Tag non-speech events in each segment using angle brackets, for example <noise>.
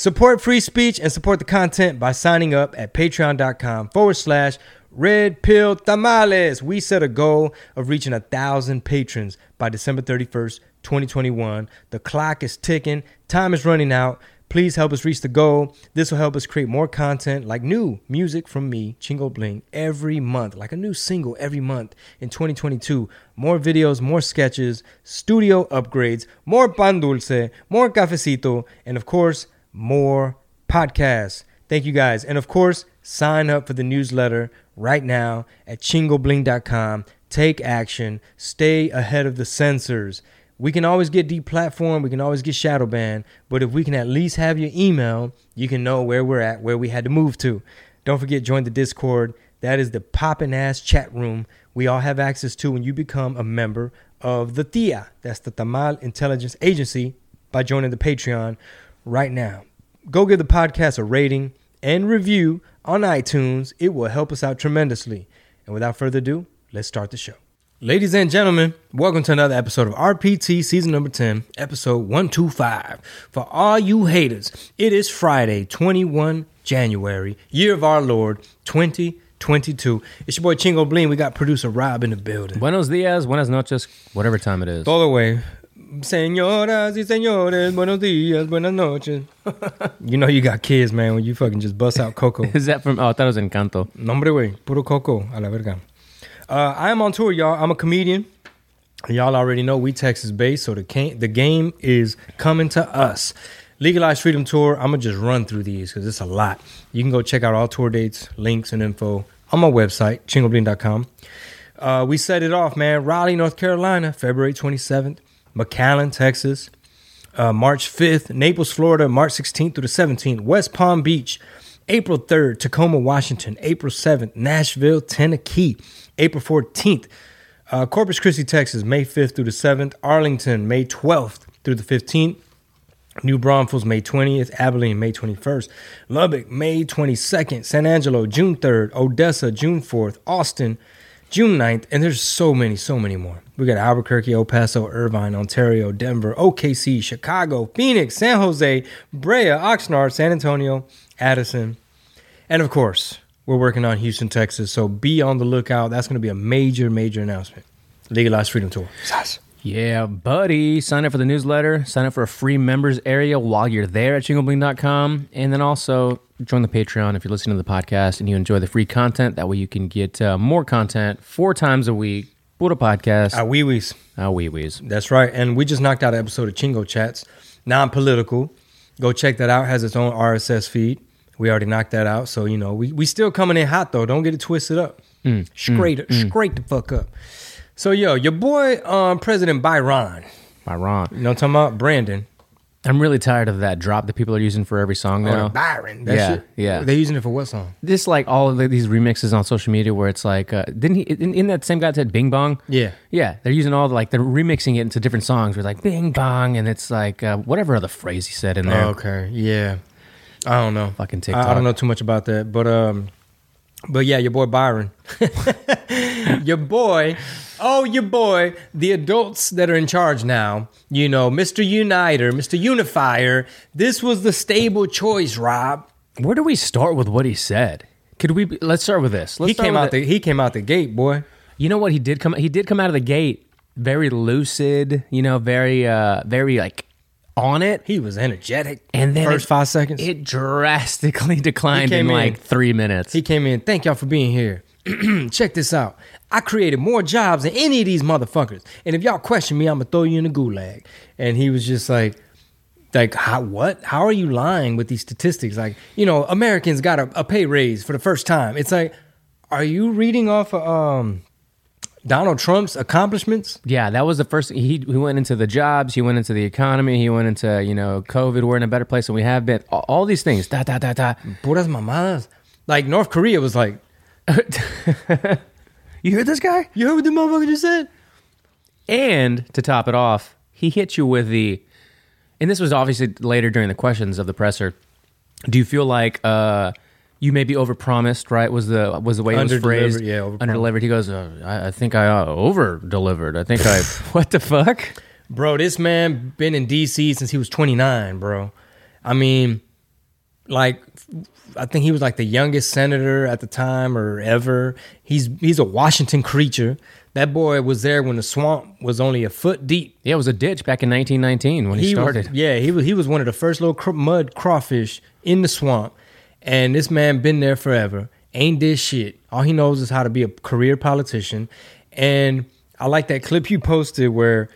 Support free speech and support the content by signing up at patreon.com forward slash red pill tamales. We set a goal of reaching a thousand patrons by December 31st, 2021. The clock is ticking, time is running out. Please help us reach the goal. This will help us create more content like new music from me, Chingo Bling, every month, like a new single every month in 2022. More videos, more sketches, studio upgrades, more pan dulce, more cafecito, and of course, more podcasts. Thank you guys. And of course, sign up for the newsletter right now at chingobling.com. Take action. Stay ahead of the censors. We can always get deplatformed, we can always get shadow banned, but if we can at least have your email, you can know where we're at, where we had to move to. Don't forget, join the Discord. That is the poppin' ass chat room we all have access to when you become a member of the TIA. That's the Tamal Intelligence Agency by joining the Patreon right now. Go give the podcast a rating and review on iTunes. It will help us out tremendously. And without further ado, let's start the show. Ladies and gentlemen, welcome to another episode of RPT season number 10, episode 125. For all you haters, it is Friday, 21 January, year of our Lord 2022. It's your boy Chingo Bling. We got producer Rob in the building. Buenos dias, buenas noches, whatever time it is. The way. Señoras y señores, buenos dias, buenas noches. you know you got kids, man, when you fucking just bust out Coco. <laughs> Is that from? Oh, I thought it was Encanto. Nombre, wey. Puro Coco. A la verga. Uh, I am on tour, y'all. I'm a comedian. Y'all already know we Texas based, so the, the game is coming to us. Legalized Freedom Tour. I'm going to just run through these because it's a lot. You can go check out all tour dates, links, and info on my website, chingobling.com. Uh, we set it off, man. Raleigh, North Carolina, February 27th. McAllen, Texas, uh, March 5th. Naples, Florida, March 16th through the 17th. West Palm Beach, April 3rd. Tacoma, Washington, April 7th. Nashville, Tennessee, April 14th. Uh, Corpus Christi, Texas, May 5th through the 7th. Arlington, May 12th through the 15th. New Braunfels, May 20th. Abilene, May 21st. Lubbock, May 22nd. San Angelo, June 3rd. Odessa, June 4th. Austin, June 9th. And there's so many, so many more. We got Albuquerque, El Paso, Irvine, Ontario, Denver, OKC, Chicago, Phoenix, San Jose, Brea, Oxnard, San Antonio, Addison. And of course, we're working on Houston, Texas. So be on the lookout. That's going to be a major, major announcement. Legalized Freedom Tour. Yeah, buddy. Sign up for the newsletter. Sign up for a free members area while you're there at chingobling.com. And then also join the Patreon if you're listening to the podcast and you enjoy the free content. That way you can get uh, more content four times a week. Puro podcast. Ah, wee wees. Ah, wee wees. That's right. And we just knocked out an episode of Chingo Chats, non political. Go check that out. Has its own RSS feed. We already knocked that out. So, you know, we, we still coming in hot though. Don't get it twisted up. straight, straight the fuck up. So, yo, your boy, um, President Byron, Byron. you know, what I'm talking about Brandon. I'm really tired of that drop that people are using for every song Or now. Byron. That Yeah, shit. yeah. They're using it for what song? This like all of the, these remixes on social media where it's like, uh, didn't he, in, in that same guy that said Bing Bong? Yeah. Yeah, they're using all the, like, they're remixing it into different songs where like Bing Bong and it's like, uh, whatever other phrase he said in there. Okay. Yeah. I don't know. Fucking I, TikTok. I don't know too much about that, but um, but yeah, your boy Byron, <laughs> your boy, oh your boy, the adults that are in charge now. You know, Mister Uniter, Mister Unifier. This was the stable choice, Rob. Where do we start with what he said? Could we? be- Let's start with this. Let's he came out the he came out the gate, boy. You know what he did come? He did come out of the gate very lucid. You know, very, uh, very like on it. He was energetic. And then first it- five seconds, It drastically <laughs> declined in in. like three minutes. He came in. Thank y'all for being here. <clears throat> Check this out. I created more jobs than any of these motherfuckers. And if y'all question me, I'm gonna throw you in the gulag. And he was just like, like how what? How are you lying with these statistics? Like, you know, Americans got a, a pay raise for the first time. It's like, are you reading off of um Donald Trump's accomplishments. Yeah, that was the first. He he went into the jobs. He went into the economy. He went into you know COVID. We're in a better place than we have been. All, all these things. Da da da da. Puras mamadas. Like North Korea was like, <laughs> You hear this guy? you heard what the motherfucker just said? And to top it off, he hit you with the. And this was obviously later during the questions of the presser. Do you feel like uh, you maybe overpromised? Right? Was the was the way it was phrased? yeah, overpromised. underdelivered. He goes, uh, I, I think I uh, over delivered. I think I. <laughs> what the fuck? Bro, this man been in DC since he was 29, bro. I mean, like I think he was like the youngest senator at the time or ever. He's he's a Washington creature. That boy was there when the swamp was only a foot deep. Yeah, it was a ditch back in 1919 when he, started. Was, yeah, he was he was one of the first little mud crawfish in the swamp, and this man been there forever. Ain't did shit. All he knows is how to be a career politician. And I like that clip you posted where,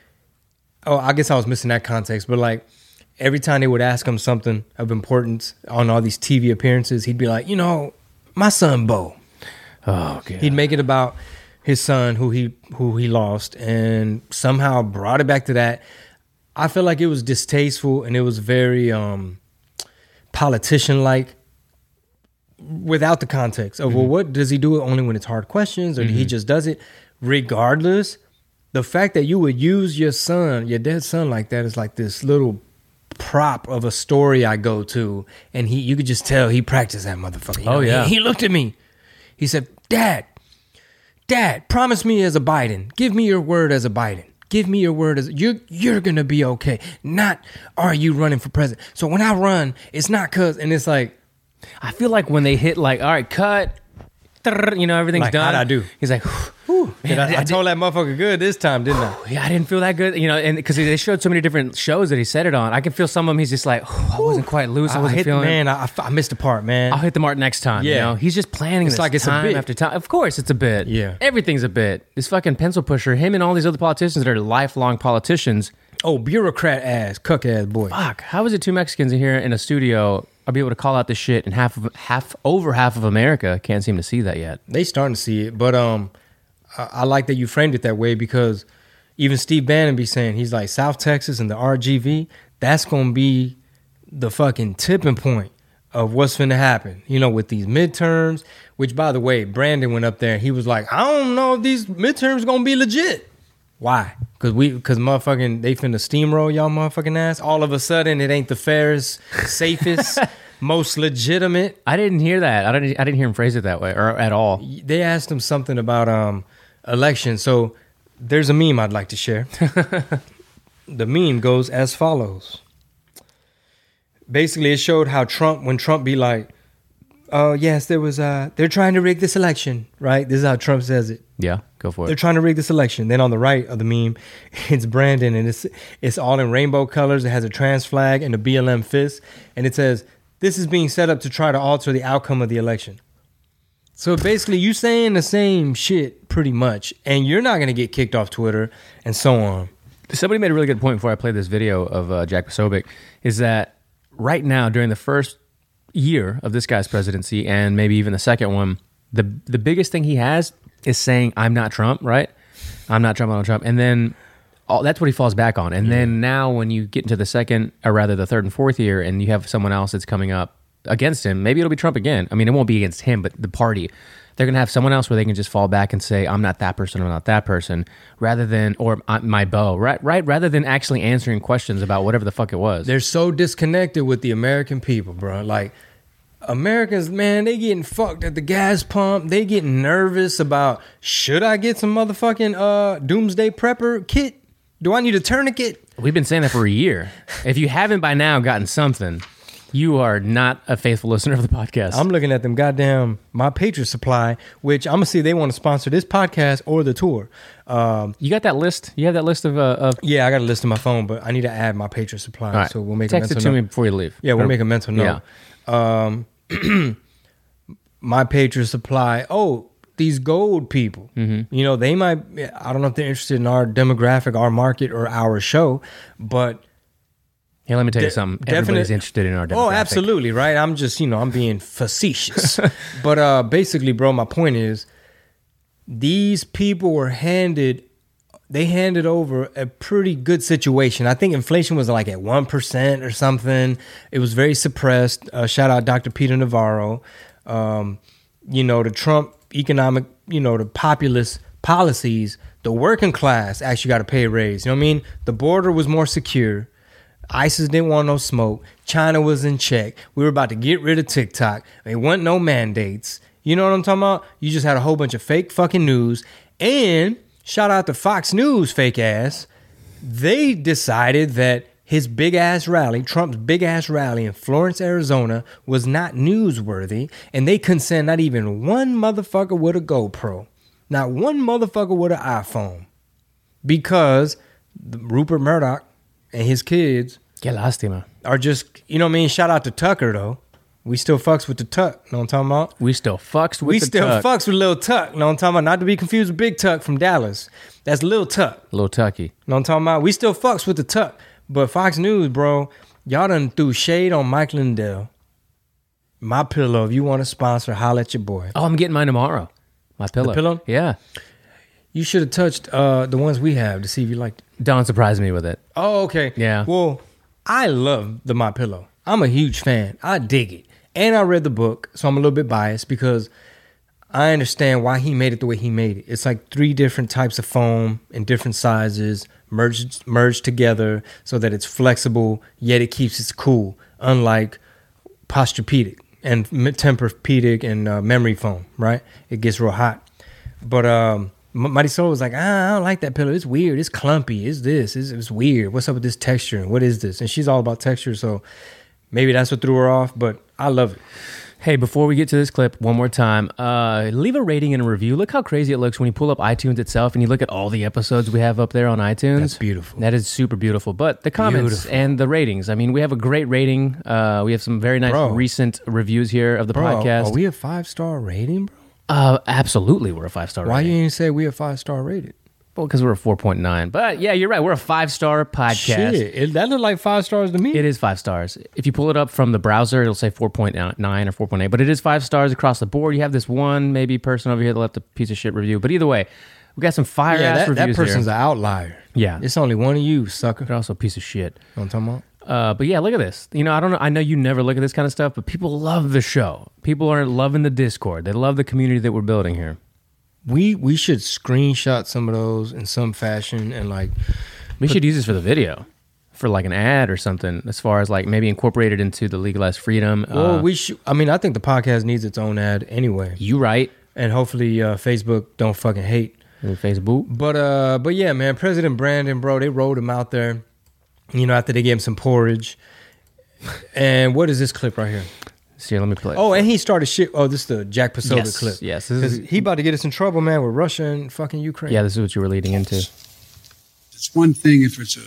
oh, I guess I was missing that context, but like every time they would ask him something of importance on all these TV appearances, he'd be like, you know, my son Bo. oh, God. He'd make it about his son who he who he lost and somehow brought it back to that. I feel like it was distasteful and it was very um politician like without the context of well mm-hmm. what does he do it only when it's hard questions or he mm-hmm. just does it regardless the fact that you would use your son your dead son like that is like this little prop of a story I go to and he you could just tell he practiced that motherfucker You Oh, know, he- yeah. he looked at me he said, Dad, Dad, promise me as a Biden. Give me your word as a Biden. Give me your word as you're you're gonna be okay. Not are you running for president. So when I run, it's not cause and it's like I feel like when they hit like, all right, cut, you know, everything's Like, done. I do? He's like, whew, man, I, I I, told that motherfucker good this time, didn't I? Oh, yeah, I didn't feel that good, you know, and because they showed so many different shows that he said it on, I can feel some of them. He's just like, I wasn't quite loose. I I, wasn't hit feeling. man, I, I missed a part, man. I'll hit the mark next time. You Yeah. know, he's just planning. It's like it's a time bit. after time. Of course, it's a bit. Yeah. everything's a bit. This fucking pencil pusher, him and all these other politicians that are lifelong politicians. oh, bureaucrat ass, cuck ass boy. Fuck, how is it two Mexicans in here in a studio? I'll be able to call out this shit, and half of half over half of America can't seem to see that yet. They starting to see it, but um, I, I like that you framed it that way because even Steve Bannon be saying he's like South Texas and the RGV. That's gonna be the fucking tipping point of what's gonna happen. You know, with these midterms. Which, by the way, Brandon went up there. He was like, I don't know if these midterms gonna be legit. Why? Cause we, cause motherfucking, they finna steamroll y'all motherfucking ass. All of a sudden, it ain't the fairest, <laughs> safest, most legitimate I didn't hear that. I didn't. I didn't hear him phrase it that way or at all. they asked him something about um election. So there's a meme I'd like to share. <laughs> the meme goes as follows. Basically, it showed how Trump, when Trump be like, "Oh yes, there was uh, they're trying to rig this election," right? This is how Trump says it. Yeah, go for it. They're trying to rig this election. Then on the right of the meme, <laughs> it's Brandon, and it's it's all in rainbow colors. It has a trans flag and a BLM fist, and it says, "This is being set up to try to alter the outcome of the election." So basically, you saying the same shit pretty much, and you're not gonna get kicked off Twitter and so on. Somebody made a really good point before I played this video of uh, Jack Posobiec. Is that right now during the first year of this guy's presidency, and maybe even the second one, the the biggest thing he has is saying, "I'm not Trump," right? I'm not Trump. I'm Trump, and then. All, that's what he falls back on. And then now, when you get into the second, or rather the third and fourth year, and you have someone else that's coming up against him, maybe it'll be Trump again. I mean, it won't be against him, but the party. They're going to have someone else where they can just fall back and say, I'm not that person, I'm not that person, rather than, or "Uh, my bow, right? Right? Rather than actually answering questions about whatever the fuck it was. They're so disconnected with the American people, bro. Like Americans, man, they getting fucked at the gas pump. They getting nervous about should I get some motherfucking uh doomsday prepper kit? Do I need a tourniquet? We've been saying that for a year. <laughs> if you haven't by now gotten something, you are not a faithful listener of the podcast. I'm looking at them goddamn my Patriot Supply, which I'm gonna see if they want to sponsor this podcast or the tour. Um, you got that list? You have that list of, uh, of yeah, I got a list on my phone, but I need to add my Patriot Supply, right. so we'll make text a it mental to note. me before you leave. Yeah, we'll Or- make a mental note. Yeah. Um, <clears throat> my Patriot Supply. Oh, these gold people. Mm-hmm. You know, they might. I don't know if they're interested in our demographic, our market, or our show, but Hey, let me tell you De- something. definite- Everybody's interested in our demographic. Oh, absolutely, right? I'm just, you know, I'm being <laughs> facetious. but uh basically, bro, my point is these people were handed they handed over a pretty good situation. I think inflation was like at 1% or something. It was very suppressed. Uh, shout out Dr. Peter Navarro. Um, you know, the Trump economic, you know, the populist policies, the working class actually got a pay raise. You know what I mean? The border was more secure. ISIS didn't want no smoke. China was in check. We were about to get rid of TikTok. There wasn't no mandates. You know what I'm talking about? You just had a whole bunch of fake fucking news. And shout out to Fox News, fake ass. They decided that his big ass rally, Trump's big ass rally in Florence, Arizona, was not newsworthy, and they couldn't send not even one motherfucker with a GoPro, not one motherfucker with an iPhone, because Rupert Murdoch and his kids Que lástima. are just, you know what I mean? Shout out to Tucker though. We still fucks with the Tuck. Know what I'm talking about? We still fucks with we the still tuck. fucks with Lil Tuck. Know what I'm talking about? Not to be confused with Big Tuck from Dallas. That's Lil Tuck. Little Tucky. Know what I'm talking about? We still fucks with the Tuck. But Fox News, bro, y'all done threw shade on Mike Lindell. My pillow. If you want to sponsor, holla at your boy. Oh, I'm getting mine tomorrow. My pillow. pillow? Yeah. You should have touched uh, the ones we have to see if you liked. it. Don surprised me with it. Oh, okay. Yeah. Well, I love the My Pillow. I'm a huge fan. I dig it. And I read the book, so I'm a little bit biased because I understand why he made it the way he made it. It's like three different types of foam in different sizes merged merged together so that it's flexible yet it keeps it cool, unlike Posturepedic and Tempur-Pedic and uh, memory foam, right? It gets real hot. But um, M- Mighty Soul was like, ah, I don't like that pillow. It's weird. It's clumpy. It's this. It's, it's weird. What's up with this texture? And what is this? And she's all about texture, so maybe that's what threw her off. But I love it. Hey, before we get to this clip, one more time, uh, leave a rating and a review. Look how crazy it looks when you pull up iTunes itself and you look at all the episodes we have up there on iTunes. That's beautiful. That is super beautiful. But the comments Beautiful. and the ratings. I mean, we have a great rating. Uh, we have some very nice Bro. recent reviews here of the Bro, podcast. are we a five star rating, bro? Uh, absolutely, we're a five star. Why rating. you didn't say we a five star rated? Well, because we're a four point nine. But yeah, you're right. We're a five star podcast. Shit, it, that looked like five stars to me. It is five stars. If you pull it up from the browser, it'll say 4.9 or 4.8, but it is five stars across the board. You have this one maybe person over here that left a piece of shit review. But either way, we got some fire yeah, ass that, that person's here. an outlier. Yeah. It's only one of you, sucker. But also a piece of shit. Know what I'm talking about? Uh, but yeah, look at this. You know, I don't know. I know you never look at this kind of stuff, but people love the show. People are loving the Discord. They love the community that we're building here. We we should screenshot some of those in some fashion and like We should use this for the video, for like an ad or something. As far as like maybe incorporated into the legalized freedom. well uh, we should I mean I think the podcast needs its own ad anyway. you right. And hopefully uh, Facebook don't fucking hate. And Facebook. But uh but yeah, man, President Brandon, bro, they rolled him out there, you know, after they gave him some porridge. And what is this clip right here? See, let me play. Oh, and he started shit. Oh, this is the Jack Posobiec Yes, clip. yes, this because is- he about to get us in trouble, man, with Russia and fucking Ukraine. yeah, this is what you were leading into. It's one thing if it's a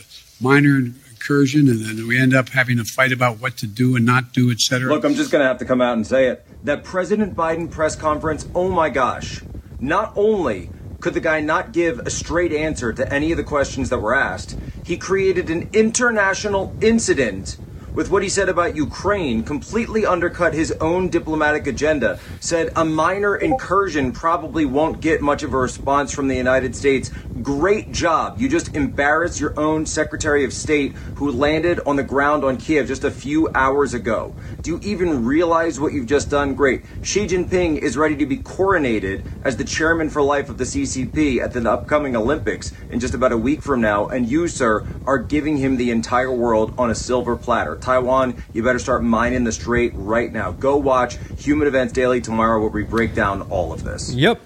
minor incursion and then we end up having a fight about what to do and not do, etc. Look, I'm just going to have to come out and say it. That President Biden press conference, oh my gosh. Not only could the guy not give a straight answer to any of the questions that were asked, he created an international incident with what he said about Ukraine, completely undercut his own diplomatic agenda, said a minor incursion probably won't get much of a response from the United States. Great job. You just embarrassed your own Secretary of State who landed on the ground on Kiev just a few hours ago. Do you even realize what you've just done? Great. Xi Jinping is ready to be coronated as the chairman for life of the CCP at the upcoming Olympics in just about a week from now, and you, sir, are giving him the entire world on a silver platter. Taiwan, you better start mining the strait right now. Go watch Human Events Daily tomorrow where we break down all of this. Yep.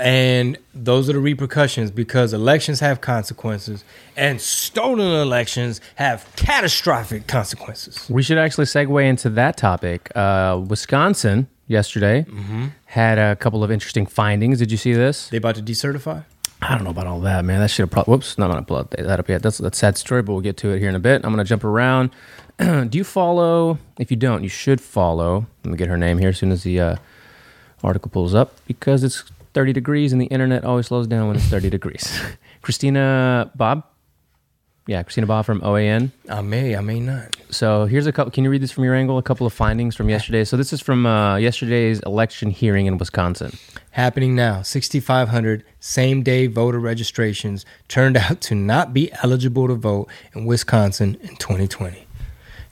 And those are the repercussions because elections have consequences and stolen elections have catastrophic consequences. We should actually segue into that topic. Uh, Wisconsin yesterday Mm-hmm. had a couple of interesting findings. Did you see this? They about to decertify? I don't know about all that, man. That should have probably. Whoops, not gonna pull up that up yet. That's that's a sad story, but we'll get to it here in a bit. I'm gonna jump around. <clears throat> Do you follow? If you don't, you should follow. Let me get her name here as soon as the uh, article pulls up because it's 30 degrees and the internet always slows down when it's 30 degrees. <laughs> Christina Bobb. Yeah, Christina Bobb from OAN. I may, I may not. So here's a couple. Can you read this from your angle? A couple of findings from yesterday. So this is from uh, yesterday's election hearing in Wisconsin. Happening now, 6,500 same day voter registrations turned <laughs> out to not be eligible to vote in Wisconsin in 2020.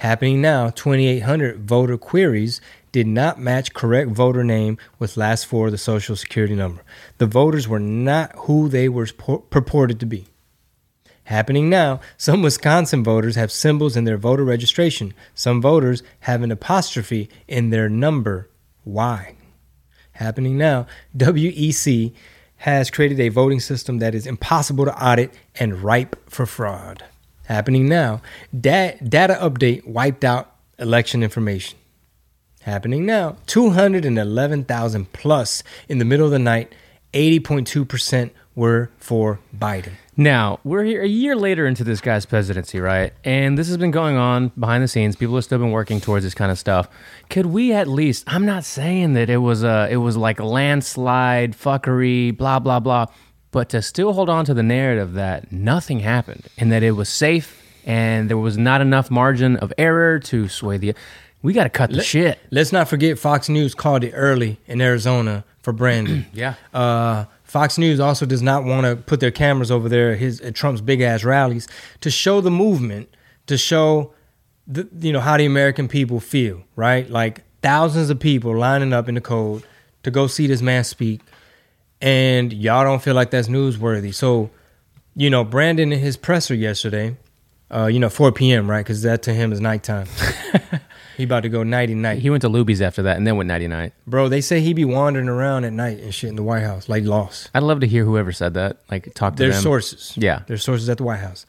Happening now, 2,800 voter queries did not match correct voter name with last four of the social security number. The voters were not who they were purported to be. Happening now, some Wisconsin voters have symbols in their voter registration. Some voters have an apostrophe in their number. Why? Happening now, WEC has created a voting system that is impossible to audit and ripe for fraud. Happening now, da- data update wiped out election information. Happening now, 211,000 plus in the middle of the night, 80.2% were for Biden. Now, we're here a year later into this guy's presidency, right? And this has been going on behind the scenes. People have still been working towards this kind of stuff. Could we at least I'm not saying that it was a it was like landslide, fuckery, blah blah blah, but to still hold on to the narrative that nothing happened and that it was safe and there was not enough margin of error to sway the we got to cut the Let, shit. Let's not forget Fox News called it early in Arizona for Brandon. <clears throat> yeah. Uh, Fox News also does not want to put their cameras over there his at Trump's big ass rallies to show the movement, to show the you know how the American people feel, right? Like thousands of people lining up in the cold to go see this man speak, and y'all don't feel like that's newsworthy. So, you know, Brandon in his presser yesterday, uh, you know, 4 p.m. right? Because that to him is nighttime. <laughs> He about to go nighty night. He went to Luby's after that and then went nighty night. Bro, they say he be wandering around at night and shit in the White House, like lost. I'd love to hear whoever said that. Like talk to There's them. sources. Yeah. There's sources at the White House.